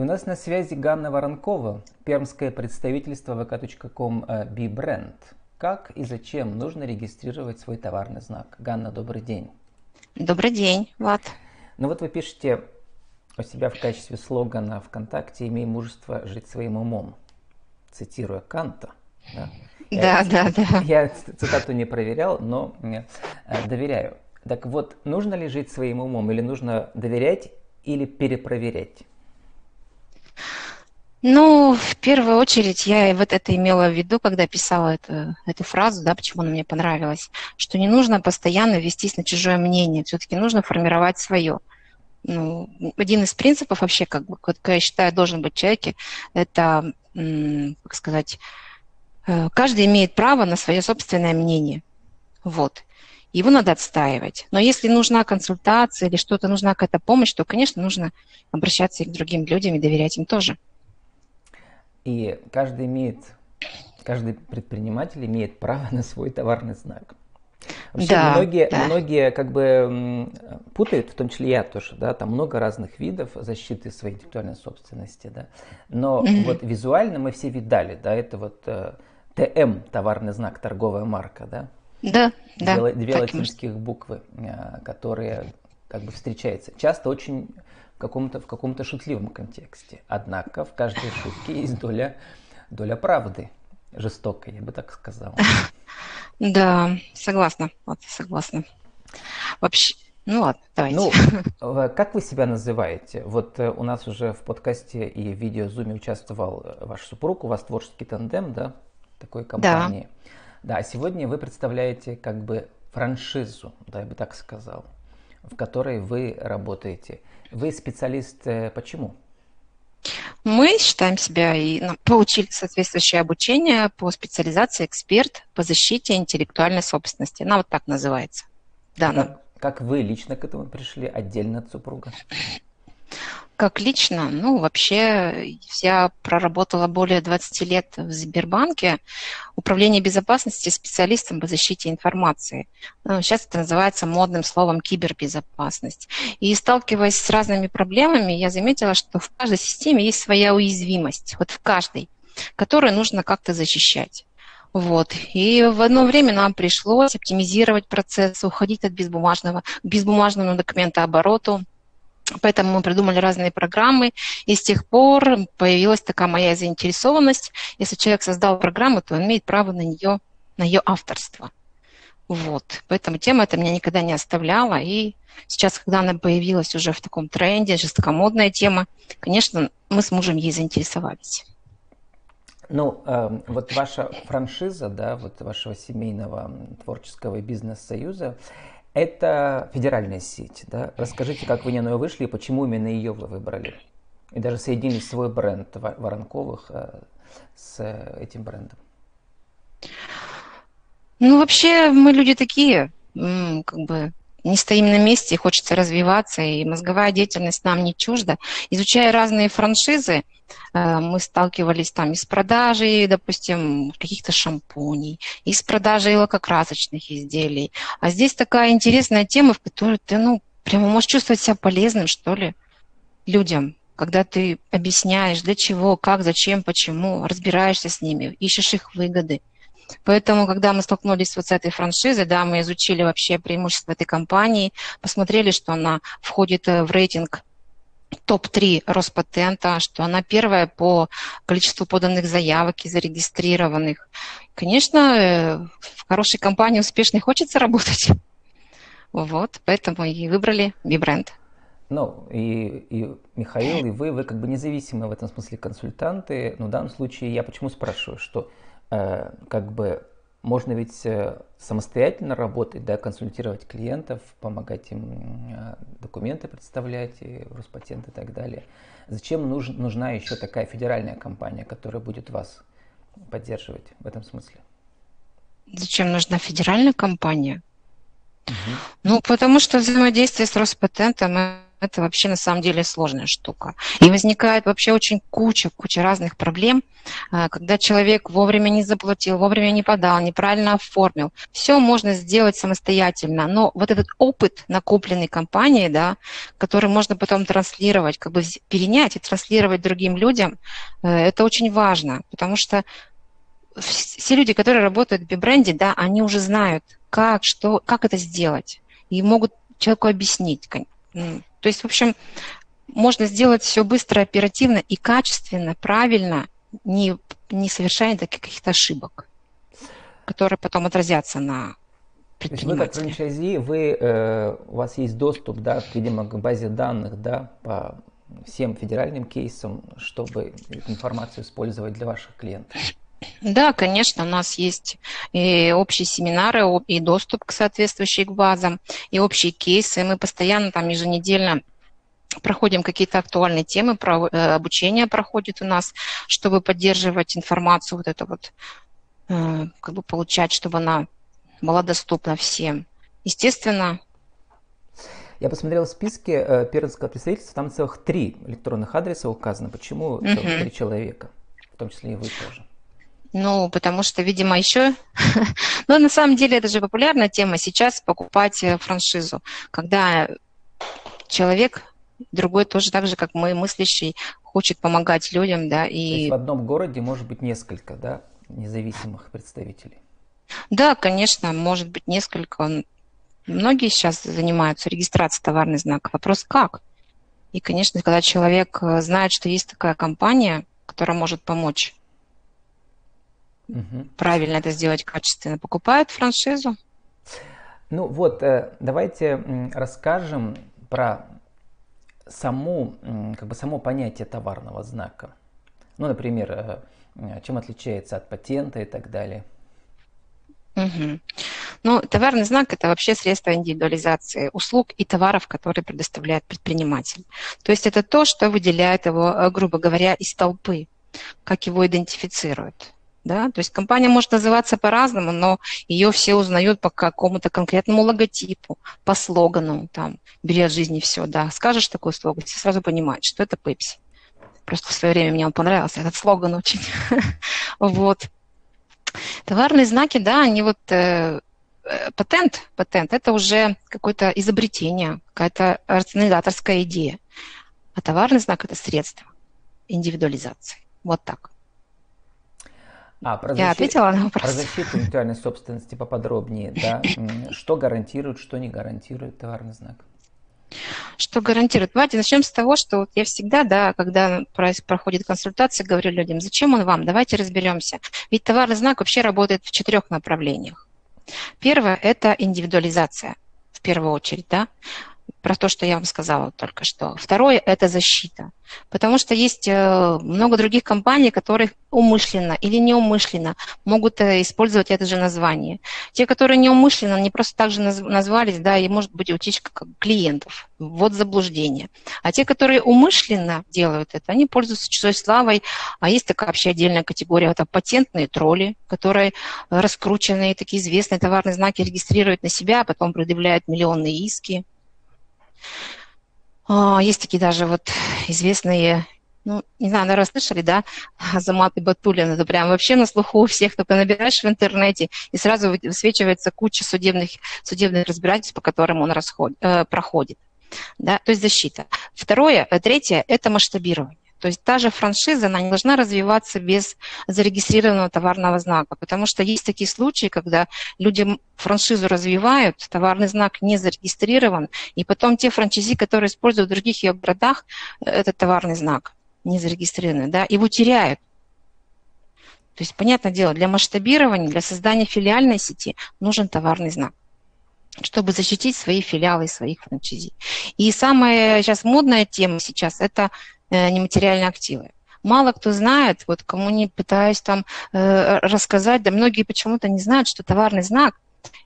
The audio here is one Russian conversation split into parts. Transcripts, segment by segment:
И у нас на связи Ганна Воронкова, пермское представительство vk.com B-Brand. Как и зачем нужно регистрировать свой товарный знак? Ганна, добрый день. Добрый день, Влад. Ну вот вы пишете у себя в качестве слогана ВКонтакте «Имей мужество жить своим умом», цитируя Канта. Да, да, да, да. Я цитату не проверял, но э, доверяю. Так вот, нужно ли жить своим умом или нужно доверять или перепроверять? Ну, в первую очередь я вот это имела в виду, когда писала эту, эту фразу, да, почему она мне понравилась, что не нужно постоянно вестись на чужое мнение, все-таки нужно формировать свое. Ну, один из принципов вообще, как бы, как я считаю, должен быть в человеке, это, как сказать, э, каждый имеет право на свое собственное мнение. Вот. Его надо отстаивать. Но если нужна консультация или что-то, нужна какая-то помощь, то, конечно, нужно обращаться и к другим людям и доверять им тоже. И каждый имеет, каждый предприниматель имеет право на свой товарный знак. Вообще да, многие, да. многие как бы путают, в том числе я тоже, да, там много разных видов защиты своей интеллектуальной собственности, да. Но mm-hmm. вот визуально мы все видали, да, это вот э, ТМ, товарный знак, торговая марка, да. Да, да. Две, две латинских буквы, э, которые как бы встречаются. Часто очень каком-то, в каком-то шутливом контексте. Однако в каждой шутке есть доля, доля правды. Жестокой, я бы так сказала. Да, согласна. Вот, согласна. Вообще, ну ладно, давайте. Ну, как вы себя называете? Вот э, у нас уже в подкасте и в видеозуме участвовал э, ваш супруг, у вас творческий тандем, да, такой компании. Да. Да, сегодня вы представляете как бы франшизу, да, я бы так сказал, в которой вы работаете. Вы специалист э, почему? Мы считаем себя и ну, получили соответствующее обучение по специализации эксперт по защите интеллектуальной собственности. Она вот так называется. Да, как, как вы лично к этому пришли отдельно от супруга? Как лично, ну, вообще, я проработала более 20 лет в Сбербанке, управление безопасности специалистом по защите информации. Ну, сейчас это называется модным словом кибербезопасность. И сталкиваясь с разными проблемами, я заметила, что в каждой системе есть своя уязвимость, вот в каждой, которую нужно как-то защищать. Вот. И в одно время нам пришлось оптимизировать процесс, уходить от безбумажного к безбумажному документообороту, Поэтому мы придумали разные программы, и с тех пор появилась такая моя заинтересованность. Если человек создал программу, то он имеет право на нее, на ее авторство. Вот. Поэтому тема эта меня никогда не оставляла. И сейчас, когда она появилась уже в таком тренде, жесткомодная тема, конечно, мы с мужем ей заинтересовались. Ну, э, вот ваша франшиза, да, вот вашего семейного творческого бизнес-союза, это федеральная сеть, да? Расскажите, как вы на нее вышли и почему именно ее вы выбрали? И даже соединили свой бренд Воронковых э, с этим брендом. Ну, вообще, мы люди такие, как бы не стоим на месте, хочется развиваться, и мозговая деятельность нам не чужда. Изучая разные франшизы, э, мы сталкивались там и с продажей, допустим, каких-то шампуней, и с продажей лакокрасочных изделий. А здесь такая интересная тема, в которой ты, ну, прямо можешь чувствовать себя полезным, что ли, людям, когда ты объясняешь, для чего, как, зачем, почему, разбираешься с ними, ищешь их выгоды. Поэтому, когда мы столкнулись вот с этой франшизой, да, мы изучили вообще преимущества этой компании, посмотрели, что она входит э, в рейтинг топ-3 Роспатента, что она первая по количеству поданных заявок и зарегистрированных. Конечно, э, в хорошей компании успешной хочется работать. Вот, поэтому и выбрали B-бренд. Ну, и, и Михаил, и вы, вы как бы независимые в этом смысле консультанты. Но в данном случае я почему спрашиваю, что Э, как бы можно ведь э, самостоятельно работать, да, консультировать клиентов, помогать им э, документы представлять, и Роспатент и так далее. Зачем нуж, нужна еще такая федеральная компания, которая будет вас поддерживать в этом смысле? Зачем нужна федеральная компания? Угу. Ну, потому что взаимодействие с Роспатентом это вообще на самом деле сложная штука. И возникает вообще очень куча, куча разных проблем, а, когда человек вовремя не заплатил, вовремя не подал, неправильно оформил. Все можно сделать самостоятельно, но вот этот опыт, накопленный компанией, да, который можно потом транслировать, как бы перенять и транслировать другим людям, э, это очень важно, потому что все люди, которые работают в бибренде, да, они уже знают, как, что, как это сделать, и могут человеку объяснить. То есть, в общем, можно сделать все быстро, оперативно и качественно, правильно, не, не совершая каких-то ошибок, которые потом отразятся на предпринимателе. Вы как франчайзи, вы, э, у вас есть доступ, да, видимо, к базе данных, да, по всем федеральным кейсам, чтобы информацию использовать для ваших клиентов. Да, конечно, у нас есть и общие семинары, и доступ к соответствующим базам, и общие кейсы. Мы постоянно там еженедельно проходим какие-то актуальные темы, про, э, обучение проходит у нас, чтобы поддерживать информацию, вот это вот, э, как бы получать, чтобы она была доступна всем. Естественно, я посмотрел в списке э, пермского представительства, там целых три электронных адреса указано. Почему целых три человека, в том числе и вы тоже? Ну, потому что, видимо, еще... ну, на самом деле, это же популярная тема сейчас покупать э, франшизу, когда человек, другой тоже так же, как мы, мыслящий, хочет помогать людям, да, и... В одном городе может быть несколько, да, независимых представителей? Да, конечно, может быть несколько. Многие сейчас занимаются регистрацией товарных знаков. Вопрос как? И, конечно, когда человек э, знает, что есть такая компания, которая может помочь угу. правильно это сделать качественно, покупают франшизу. Ну вот, э, давайте расскажем про саму, как бы само понятие товарного знака. Ну, например, э, чем отличается от патента и так далее. Угу. Ну, товарный знак – это вообще средство индивидуализации услуг и товаров, которые предоставляет предприниматель. То есть это то, что выделяет его, э, грубо говоря, из толпы, как его идентифицируют. Да? То есть компания может называться по-разному, но ее все узнают по какому-то конкретному логотипу, по слогану, там, бери от жизни все, да. Скажешь такой слоган, все сразу понимают, что это Пепси. Просто в свое время мне он понравился, этот слоган очень. вот. Товарные знаки, да, они вот э, э, патент, патент, это уже какое-то изобретение, какая-то рационализаторская идея. А товарный знак – это средство индивидуализации. Вот так. А, про защиту, Я ответила на вопрос. Про защиту интеллектуальной собственности поподробнее, да? Что гарантирует, что не гарантирует товарный знак? Что гарантирует? Давайте начнем с того, что вот я всегда, да, когда проходит консультация, говорю людям, зачем он вам? Давайте разберемся. Ведь товарный знак вообще работает в четырех направлениях. Первое – это индивидуализация, в первую очередь, да про то, что я вам сказала только что. Второе – это защита. Потому что есть э, много других компаний, которые умышленно или неумышленно могут э, использовать это же название. Те, которые неумышленно, они просто так же назвались, да, и может быть утечка клиентов, вот заблуждение. А те, которые умышленно делают это, они пользуются чужой славой. А есть такая вообще отдельная категория, это патентные тролли, которые раскрученные, такие известные товарные знаки регистрируют на себя, а потом предъявляют миллионные иски. А, есть такие даже вот известные, ну, не знаю, наверное, слышали, да, Азамат и Батулин, это прям вообще на слуху у всех, только набираешь в интернете, и сразу высвечивается куча судебных, судебных разбирательств, по которым он расход, э, проходит. Да, то есть защита. Второе, э, третье – это масштабирование. То есть та же франшиза, она не должна развиваться без зарегистрированного товарного знака, потому что есть такие случаи, когда люди франшизу развивают, товарный знак не зарегистрирован, и потом те франчайзи, которые используют в других ее городах этот товарный знак не зарегистрированный, да, его теряют. То есть, понятное дело, для масштабирования, для создания филиальной сети нужен товарный знак чтобы защитить свои филиалы и своих франчайзи. И самая сейчас модная тема сейчас – это Э, нематериальные активы. Мало кто знает, вот кому не пытаюсь там э, рассказать, да многие почему-то не знают, что товарный знак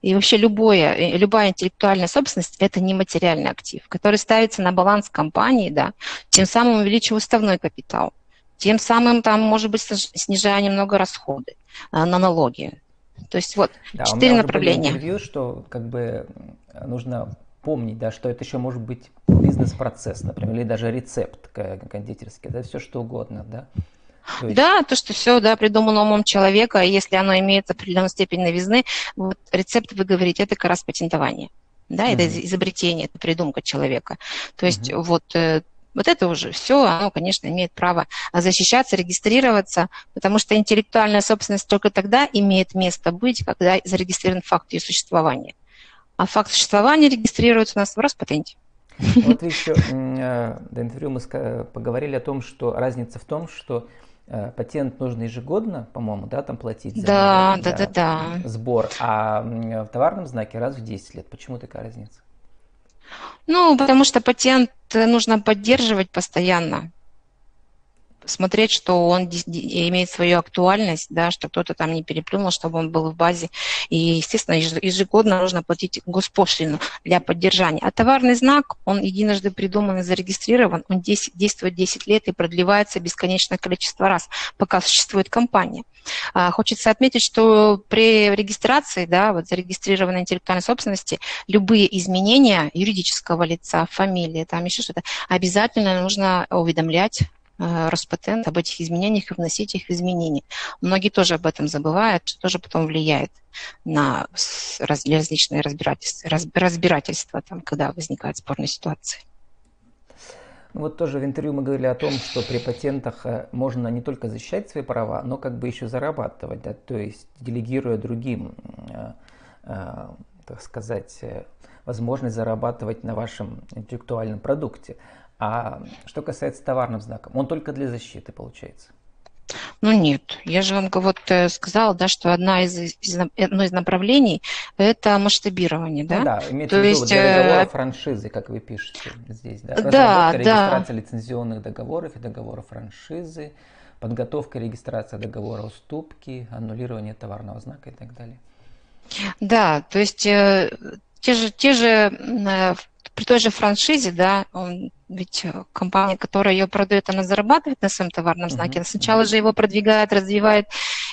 и вообще любое, э, любая интеллектуальная собственность – это нематериальный актив, который ставится на баланс компании, да, тем самым увеличивая уставной капитал, тем самым там, может быть, снижая немного расходы э, на налоги. То есть вот да, четыре направления. интервью, что как бы нужно помнить, да, что это еще может быть бизнес-процесс, например, или даже рецепт кондитерский, да, все что угодно, да. То есть... Да, то, что все да, придумано умом человека, если оно имеет определенную степень новизны, вот рецепт, вы говорите, это как раз патентование. Да, mm-hmm. это изобретение, это придумка человека. То есть mm-hmm. вот э, вот это уже все, оно, конечно, имеет право защищаться, регистрироваться, потому что интеллектуальная собственность только тогда имеет место быть, когда зарегистрирован факт ее существования. А факт существования регистрируется у нас в Роспатенте. Вот еще э, до интервью мы поговорили о том, что разница в том, что э, патент нужно ежегодно, по-моему, да, там платить за, да, да, да, да. сбор, а в товарном знаке раз в 10 лет. Почему такая разница? Ну, потому что патент нужно поддерживать постоянно смотреть, что он имеет свою актуальность, да, что кто-то там не переплюнул, чтобы он был в базе. И, естественно, ежегодно нужно платить госпошлину для поддержания. А товарный знак, он единожды придуман и зарегистрирован, он 10, действует 10 лет и продлевается бесконечное количество раз, пока существует компания. А, хочется отметить, что при регистрации, да, вот зарегистрированной интеллектуальной собственности, любые изменения юридического лица, фамилии, там еще что-то, обязательно нужно уведомлять Роспатент об этих изменениях и вносить их изменения. Многие тоже об этом забывают, что тоже потом влияет на различные разбирательства, разбирательства там, когда возникает спорная ситуация. Ну, вот тоже в интервью мы говорили о том, что при патентах э, можно не только защищать свои права, но как бы еще зарабатывать, да, то есть делегируя другим, э, так сказать, возможность зарабатывать на вашем интеллектуальном продукте. А что касается товарным знаком, он только для защиты получается. Ну нет, я же вам вот э, сказала, да, что одна из, из, одно из направлений – это масштабирование, да? Ну, да, имеется То в виду есть, для договора э, франшизы, как вы пишете здесь, да? Да, да. регистрация лицензионных договоров и договоров франшизы, подготовка и регистрация договора уступки, аннулирование товарного знака и так далее. Да, то есть э, те же, те же э, при той же франшизе, да, он, ведь э, компания, которая ее продает, она зарабатывает на своем товарном знаке. Она сначала же его продвигает, развивает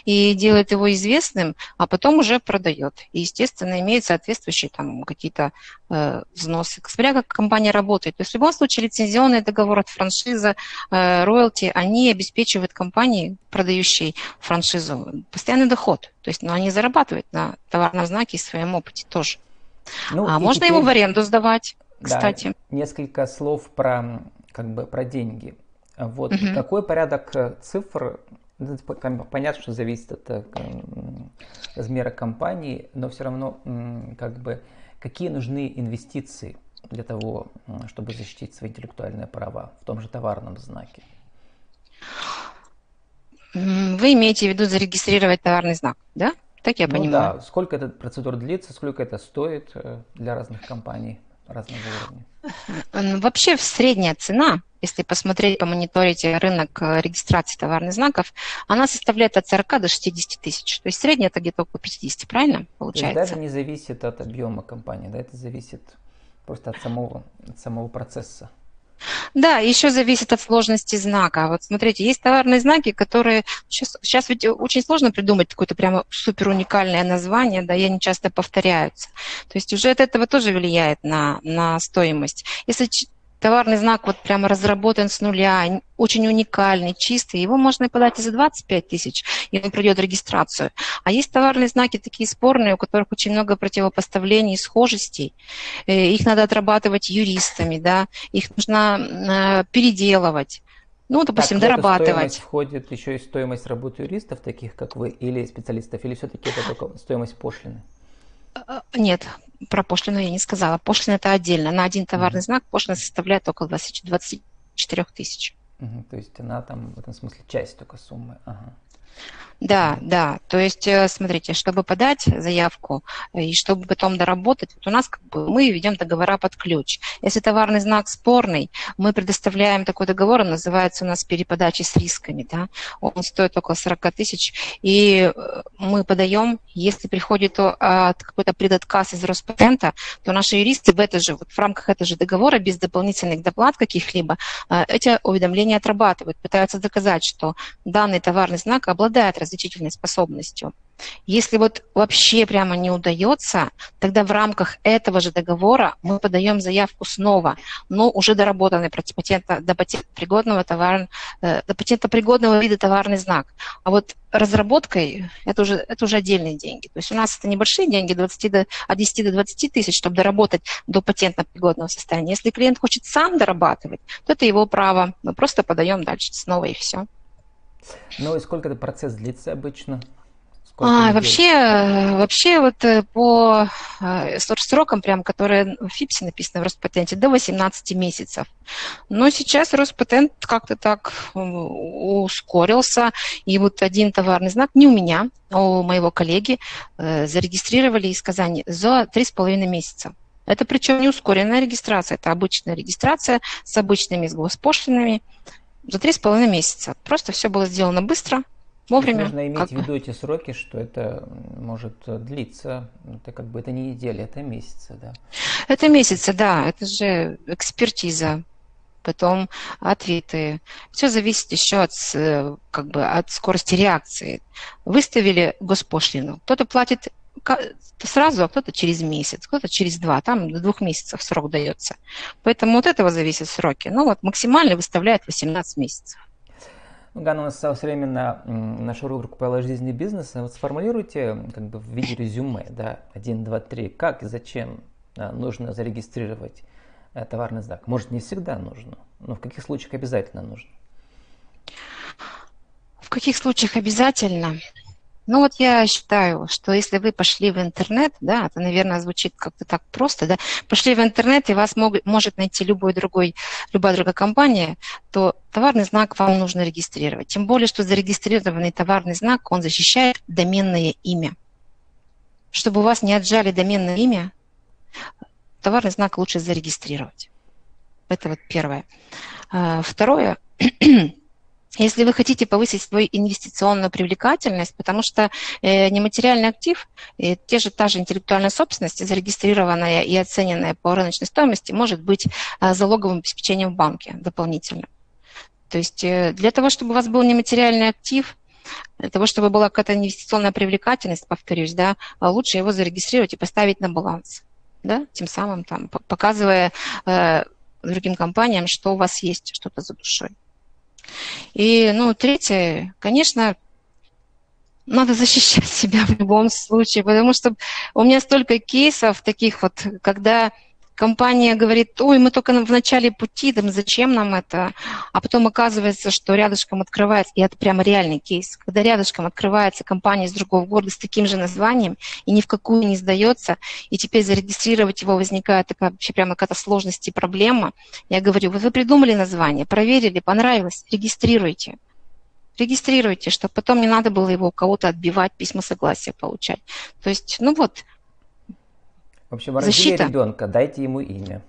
и делает его известным, а потом уже продает. И, естественно, имеет соответствующие там какие-то э, взносы. Смотря как компания работает. То есть в любом случае лицензионный договор от франшизы, э, роялти, они обеспечивают компании, продающей франшизу, постоянный доход. То есть ну, они зарабатывают на товарном знаке и своем опыте тоже. Ну, а можно теперь... его в аренду сдавать? кстати. Да, несколько слов про, как бы, про деньги. Вот угу. какой порядок э, цифр ну, Понятно, что зависит от э, размера компании, но все равно как бы какие нужны инвестиции для того, чтобы защитить свои интеллектуальные права в том же товарном знаке? Вы имеете в виду зарегистрировать товарный знак, да? Так я ну, понимаю. Да, сколько эта процедура длится, сколько это стоит э, для разных компаний? разного уровня? Вообще средняя цена, если посмотреть, помониторить рынок э, регистрации товарных знаков, она составляет от 40 до 60 тысяч. То есть средняя это где-то около 50, правильно получается? То есть даже не зависит от объема компании, да, это зависит просто от самого, от самого процесса. Да, еще зависит от сложности знака. Вот смотрите, есть товарные знаки, которые... Сейчас, сейчас ведь очень сложно придумать какое-то прямо супер уникальное название, да, и они часто повторяются. То есть уже от этого тоже влияет на, на стоимость. Если товарный знак вот прямо разработан с нуля, очень уникальный, чистый, его можно и подать и за 25 тысяч, и он пройдет регистрацию. А есть товарные знаки такие спорные, у которых очень много противопоставлений, схожестей. Э, их надо отрабатывать юристами, да, их нужно э, переделывать. Ну, допустим, так, дорабатывать. Стоимость входит еще и стоимость работы юристов, таких как вы, или специалистов, или все-таки это только стоимость пошлины? Э, нет, про пошлину я не сказала. Пошлина это отдельно. На один товарный знак пошлина составляет около 20, 24 тысяч. То есть она там в этом смысле часть только суммы. Ага. Да, да. То есть, э, смотрите, чтобы подать заявку э, и чтобы потом доработать, вот у нас как бы мы ведем договора под ключ. Если товарный знак спорный, мы предоставляем такой договор, он называется у нас переподачи с рисками, да. Он стоит около 40 тысяч, и э, мы подаем, если приходит какой-то предотказ из Роспатента, то наши юристы в, это же, вот в рамках этого же договора, без дополнительных доплат каких-либо, эти уведомления отрабатывают, пытаются доказать, что данный товарный знак обладает различительной способностью. Если вот вообще прямо не удается, тогда в рамках этого же договора мы подаем заявку снова, но уже доработанный против патента, до патентопригодного, товар, э, до патентопригодного вида товарный знак. А вот разработкой это уже, это уже отдельные деньги. То есть у нас это небольшие деньги, 20 до, от 10 до 20 тысяч, чтобы доработать до патентно-пригодного состояния. Если клиент хочет сам дорабатывать, то это его право. Мы просто подаем дальше снова и все. Ну и сколько этот процесс длится обычно? А, вообще, вообще вот э, по э, срокам, прям, которые в ФИПСе написано в Роспатенте, до 18 месяцев. Но сейчас Роспатент как-то так ускорился, и вот один товарный знак, не у меня, а у моего коллеги, э, зарегистрировали из Казани за 3,5 месяца. Это причем не ускоренная регистрация, это обычная регистрация с обычными с госпошлинами за 3,5 месяца. Просто все было сделано быстро, вовремя. Нужно иметь как... в виду эти сроки, что это может длиться, это как бы это не неделя, это месяцы, да. Это месяцы, да, это же экспертиза, потом ответы. Все зависит еще от, как бы, от скорости реакции. Выставили госпошлину, кто-то платит сразу, а кто-то через месяц, кто-то через два, там до двух месяцев срок дается. Поэтому от этого зависят сроки. Ну вот максимально выставляют 18 месяцев. Ну, Ганна, у нас время на нашу рубрику «Правила жизни бизнеса». Вот сформулируйте как бы в виде резюме, да, один, два, три, как и зачем да, нужно зарегистрировать э, товарный знак. Может, не всегда нужно, но в каких случаях обязательно нужно? В каких случаях обязательно? Ну вот я считаю, что если вы пошли в интернет, да, это, наверное, звучит как-то так просто, да, пошли в интернет, и вас мог, может найти любой другой, любая другая компания, то товарный знак вам нужно регистрировать. Тем более, что зарегистрированный товарный знак, он защищает доменное имя. Чтобы у вас не отжали доменное имя, товарный знак лучше зарегистрировать. Это вот первое. А, второе, если вы хотите повысить свою инвестиционную привлекательность, потому что э, нематериальный актив, э, те же, та же интеллектуальная собственность, зарегистрированная и оцененная по рыночной стоимости, может быть э, залоговым обеспечением в банке дополнительно. То есть э, для того, чтобы у вас был нематериальный актив, для того, чтобы была какая-то инвестиционная привлекательность, повторюсь, да, лучше его зарегистрировать и поставить на баланс, да, тем самым там, показывая э, другим компаниям, что у вас есть что-то за душой. И, ну, третье, конечно, надо защищать себя в любом случае, потому что у меня столько кейсов таких вот, когда компания говорит, ой, мы только в начале пути, там зачем нам это? А потом оказывается, что рядышком открывается, и это прямо реальный кейс, когда рядышком открывается компания из другого города с таким же названием, и ни в какую не сдается, и теперь зарегистрировать его возникает такая вообще прямо какая-то сложность и проблема. Я говорю, вот вы придумали название, проверили, понравилось, регистрируйте регистрируйте, чтобы потом не надо было его у кого-то отбивать, письма согласия получать. То есть, ну вот, в общем, родили Защита. ребенка, дайте ему имя.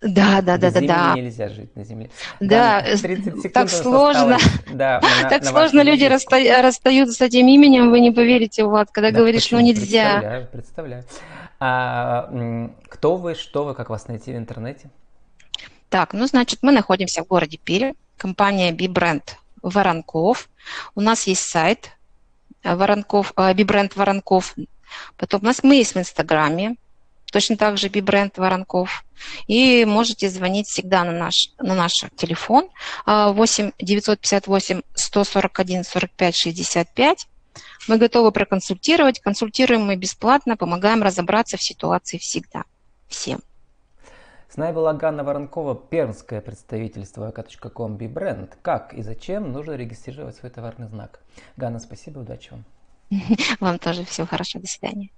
Да, да, да, да, да. нельзя жить на земле. Да, да так сложно. Да, на, так на сложно люди расста... расстаются с этим именем, вы не поверите, Влад, когда да, говоришь, почему? ну нельзя. Представляю, представляю. А, кто вы, что вы, как вас найти в интернете? Так, ну, значит, мы находимся в городе Пире, компания B-Brand Воронков. У нас есть сайт Воронков, B-Brand Воронков. Потом у нас мы есть в Инстаграме, точно так же бибренд Воронков. И можете звонить всегда на наш, на наш телефон 8 958 141 45 65. Мы готовы проконсультировать. Консультируем мы бесплатно, помогаем разобраться в ситуации всегда. Всем. С нами была Ганна Воронкова, пермское представительство ак.ком бренд. Как и зачем нужно регистрировать свой товарный знак? Ганна, спасибо, удачи вам. Вам тоже всего хорошего, до свидания.